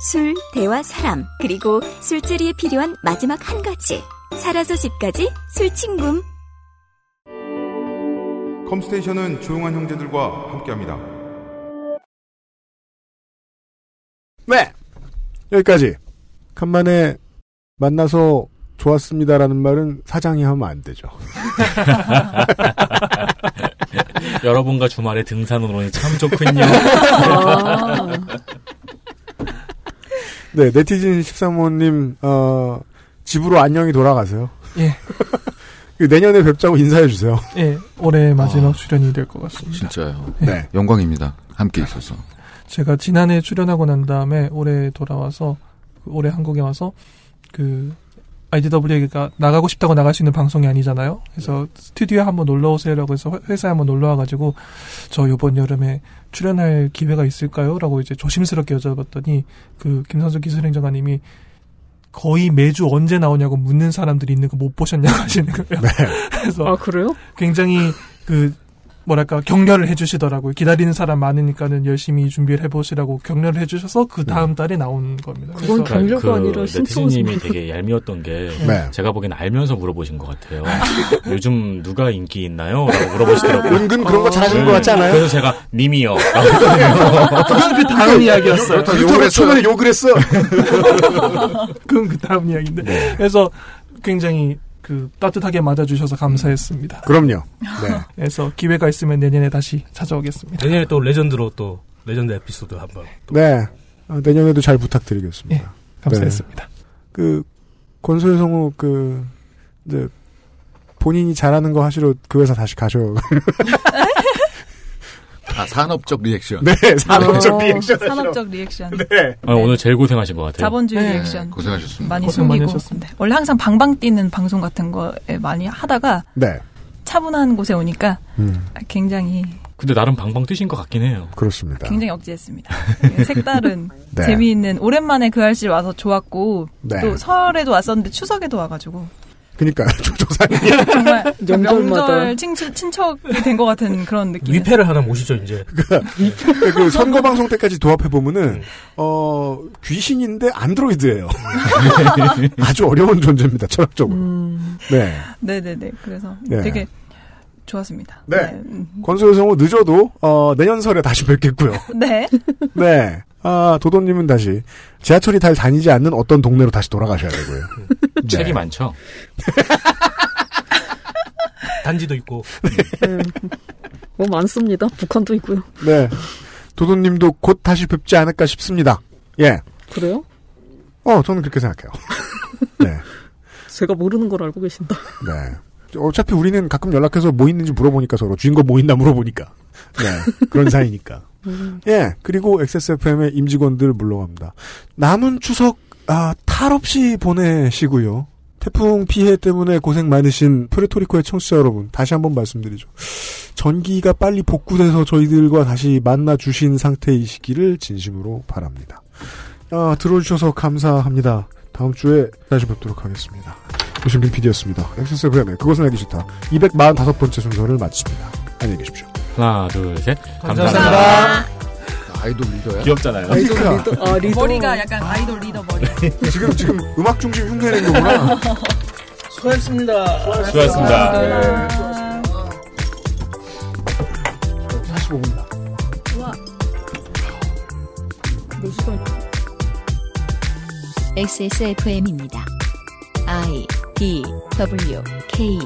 Speaker 13: 술, 대화, 사람, 그리고 술자리에 필요한 마지막 한 가지. 살아서 집까지 술친굼.
Speaker 12: 컴스테이션은 조용한 형제들과 함께합니다.
Speaker 3: 네. 여기까지. 간만에 만나서 좋았습니다라는 말은 사장이 하면 안 되죠.
Speaker 7: 여러분과 주말에 오니 참 좋군요.
Speaker 3: 네, 네티즌 13호님, 어, 집으로 안녕히 돌아가세요.
Speaker 10: 예.
Speaker 3: 그 내년에 뵙자고 인사해주세요.
Speaker 10: 예, 올해 마지막 출연이 될 것 같습니다.
Speaker 9: 진짜요.
Speaker 3: 네.
Speaker 9: 영광입니다. 함께 있어서.
Speaker 10: 제가 지난해 출연하고 난 다음에 올해 돌아와서 그 올해 한국에 와서 그 IDW가 나가고 싶다고 나갈 수 있는 방송이 아니잖아요. 그래서 스튜디오에 한번 놀러 오세요라고 해서 회- 회사에 한번 놀러 와가지고 저 이번 여름에 출연할 기회가 있을까요?라고 이제 조심스럽게 여쭤봤더니 그 김선수 기술행정관님이 거의 매주 언제 나오냐고 묻는 사람들이 있는 거 못 보셨냐고 하시는 거예요. 그래서
Speaker 8: 아 그래요?
Speaker 10: 굉장히 그 뭐랄까 격려를 해주시더라고요. 기다리는 사람 많으니까는 열심히 준비를 해보시라고 격려를 해주셔서 그 다음 달에 나온 겁니다.
Speaker 8: 그건 격려가 아니라
Speaker 7: 네티즌님이
Speaker 8: 신청을
Speaker 7: 되게 얄미웠던 게
Speaker 3: 네.
Speaker 7: 제가 보기엔 알면서 물어보신 것 같아요. 요즘 누가 인기 있나요? 라고 물어보시더라고요.
Speaker 3: 은근 그런 거 잘하시는 것 같지 않아요?
Speaker 7: 그래서 제가 님이요.
Speaker 10: 그건 그 다음 이야기였어요.
Speaker 3: 그렇다고 욕을 했어요. 초반에 욕을 했어.
Speaker 10: 그건 그 다음 이야기인데.
Speaker 3: 네.
Speaker 10: 그래서 굉장히 그 따뜻하게 맞아주셔서 감사했습니다.
Speaker 3: 그럼요. 네.
Speaker 10: 그래서 기회가 있으면 내년에 다시 찾아오겠습니다.
Speaker 11: 내년에 또 legend로 또 레전드 에피소드 한번.
Speaker 3: 네. 어, 내년에도 잘 부탁드리겠습니다.
Speaker 10: 감사했습니다.
Speaker 3: 네. 그, 권소희 성우, 그, 이제, 본인이 잘하는 거 하시러 그 회사 다시 가셔.
Speaker 9: 아, 산업적 리액션.
Speaker 3: 네, 산업적
Speaker 4: 어,
Speaker 3: 리액션.
Speaker 4: 산업적 리액션.
Speaker 3: 네.
Speaker 7: 아, 오늘 제일 고생하신 것 같아요.
Speaker 4: 자본주의
Speaker 10: 네.
Speaker 4: 리액션.
Speaker 9: 고생하셨습니다.
Speaker 4: 많이
Speaker 10: 고생
Speaker 4: 숨기고.
Speaker 10: 하셨습니다.
Speaker 4: 네. 원래 항상 방방 뛰는 방송 같은 거에 많이 하다가
Speaker 3: 네.
Speaker 4: 차분한 곳에 오니까
Speaker 3: 음,
Speaker 4: 굉장히
Speaker 7: 근데 나름 방방 뜨신 것 같긴 해요.
Speaker 3: 그렇습니다.
Speaker 4: 굉장히 억제했습니다. 색다른
Speaker 3: 네.
Speaker 4: 재미있는 오랜만에 그알싫 와서 좋았고
Speaker 3: 네.
Speaker 4: 또 설에도 왔었는데 추석에도 와가지고
Speaker 3: 그니까, 조조사님.
Speaker 4: 정말. 명절 친척, 친척이 된 것 같은 그런 느낌.
Speaker 11: 위패를 하나 모시죠 이제.
Speaker 3: 그 선거 방송 때까지 도합해 보면은 어 귀신인데 안드로이드예요. 아주 어려운 존재입니다 철학적으로.
Speaker 4: 음.
Speaker 3: 네.
Speaker 4: 네네네. 그래서
Speaker 3: 네.
Speaker 4: 되게 좋았습니다.
Speaker 3: 네.
Speaker 4: 음.
Speaker 3: 권소요 성우 늦어도 어, 내년 설에 다시 뵙겠고요.
Speaker 4: 네.
Speaker 3: 네. 아, 도도님은 다시 지하철이 잘 다니지 않는 어떤 동네로 다시 돌아가셔야 되고요. 네.
Speaker 7: 책이 많죠.
Speaker 11: 단지도 있고.
Speaker 8: 뭐 많습니다. 북한도 있고요.
Speaker 3: 네. 도도님도 곧 다시 뵙지 않을까 싶습니다. 예.
Speaker 8: 그래요?
Speaker 3: 어, 저는 그렇게 생각해요. 네.
Speaker 8: 제가 모르는 걸 알고 계신다.
Speaker 3: 네. 어차피 우리는 가끔 연락해서 뭐 있는지 물어보니까 서로 주인공 뭐 있나 물어보니까. 네. 그런 사이니까. 예. 그리고 XSFM의 임직원들 물러갑니다. 남은 추석, 아, 탈 없이 보내시고요. 태풍 피해 때문에 고생 많으신 프레토리코의 청취자 여러분, 다시 한번 말씀드리죠. 전기가 빨리 복구돼서 저희들과 다시 만나 주신 상태이시기를 진심으로 바랍니다. 아, 들어주셔서 감사합니다. 다음 주에 다시 뵙도록 하겠습니다. 조신길 PD였습니다. XSFM의 그것은 알기 싫다. 245번째 순서를 마칩니다. 안녕히 계십시오.
Speaker 7: 하나, 둘, 셋.
Speaker 3: 감사합니다.
Speaker 9: 아이돌 리더야?
Speaker 7: 귀엽잖아요.
Speaker 3: 아이돌 리더.
Speaker 8: 아, 리더.
Speaker 4: 머리가 약간 아 이돌 리더 머리.
Speaker 3: 지금, 지금 음악 중심 흉내낸 거구나.
Speaker 11: 수고하셨습니다.
Speaker 7: 수고하셨습니다.
Speaker 3: 네. 45분이다.
Speaker 8: 몇 시간
Speaker 1: XSFM입니다. I D W K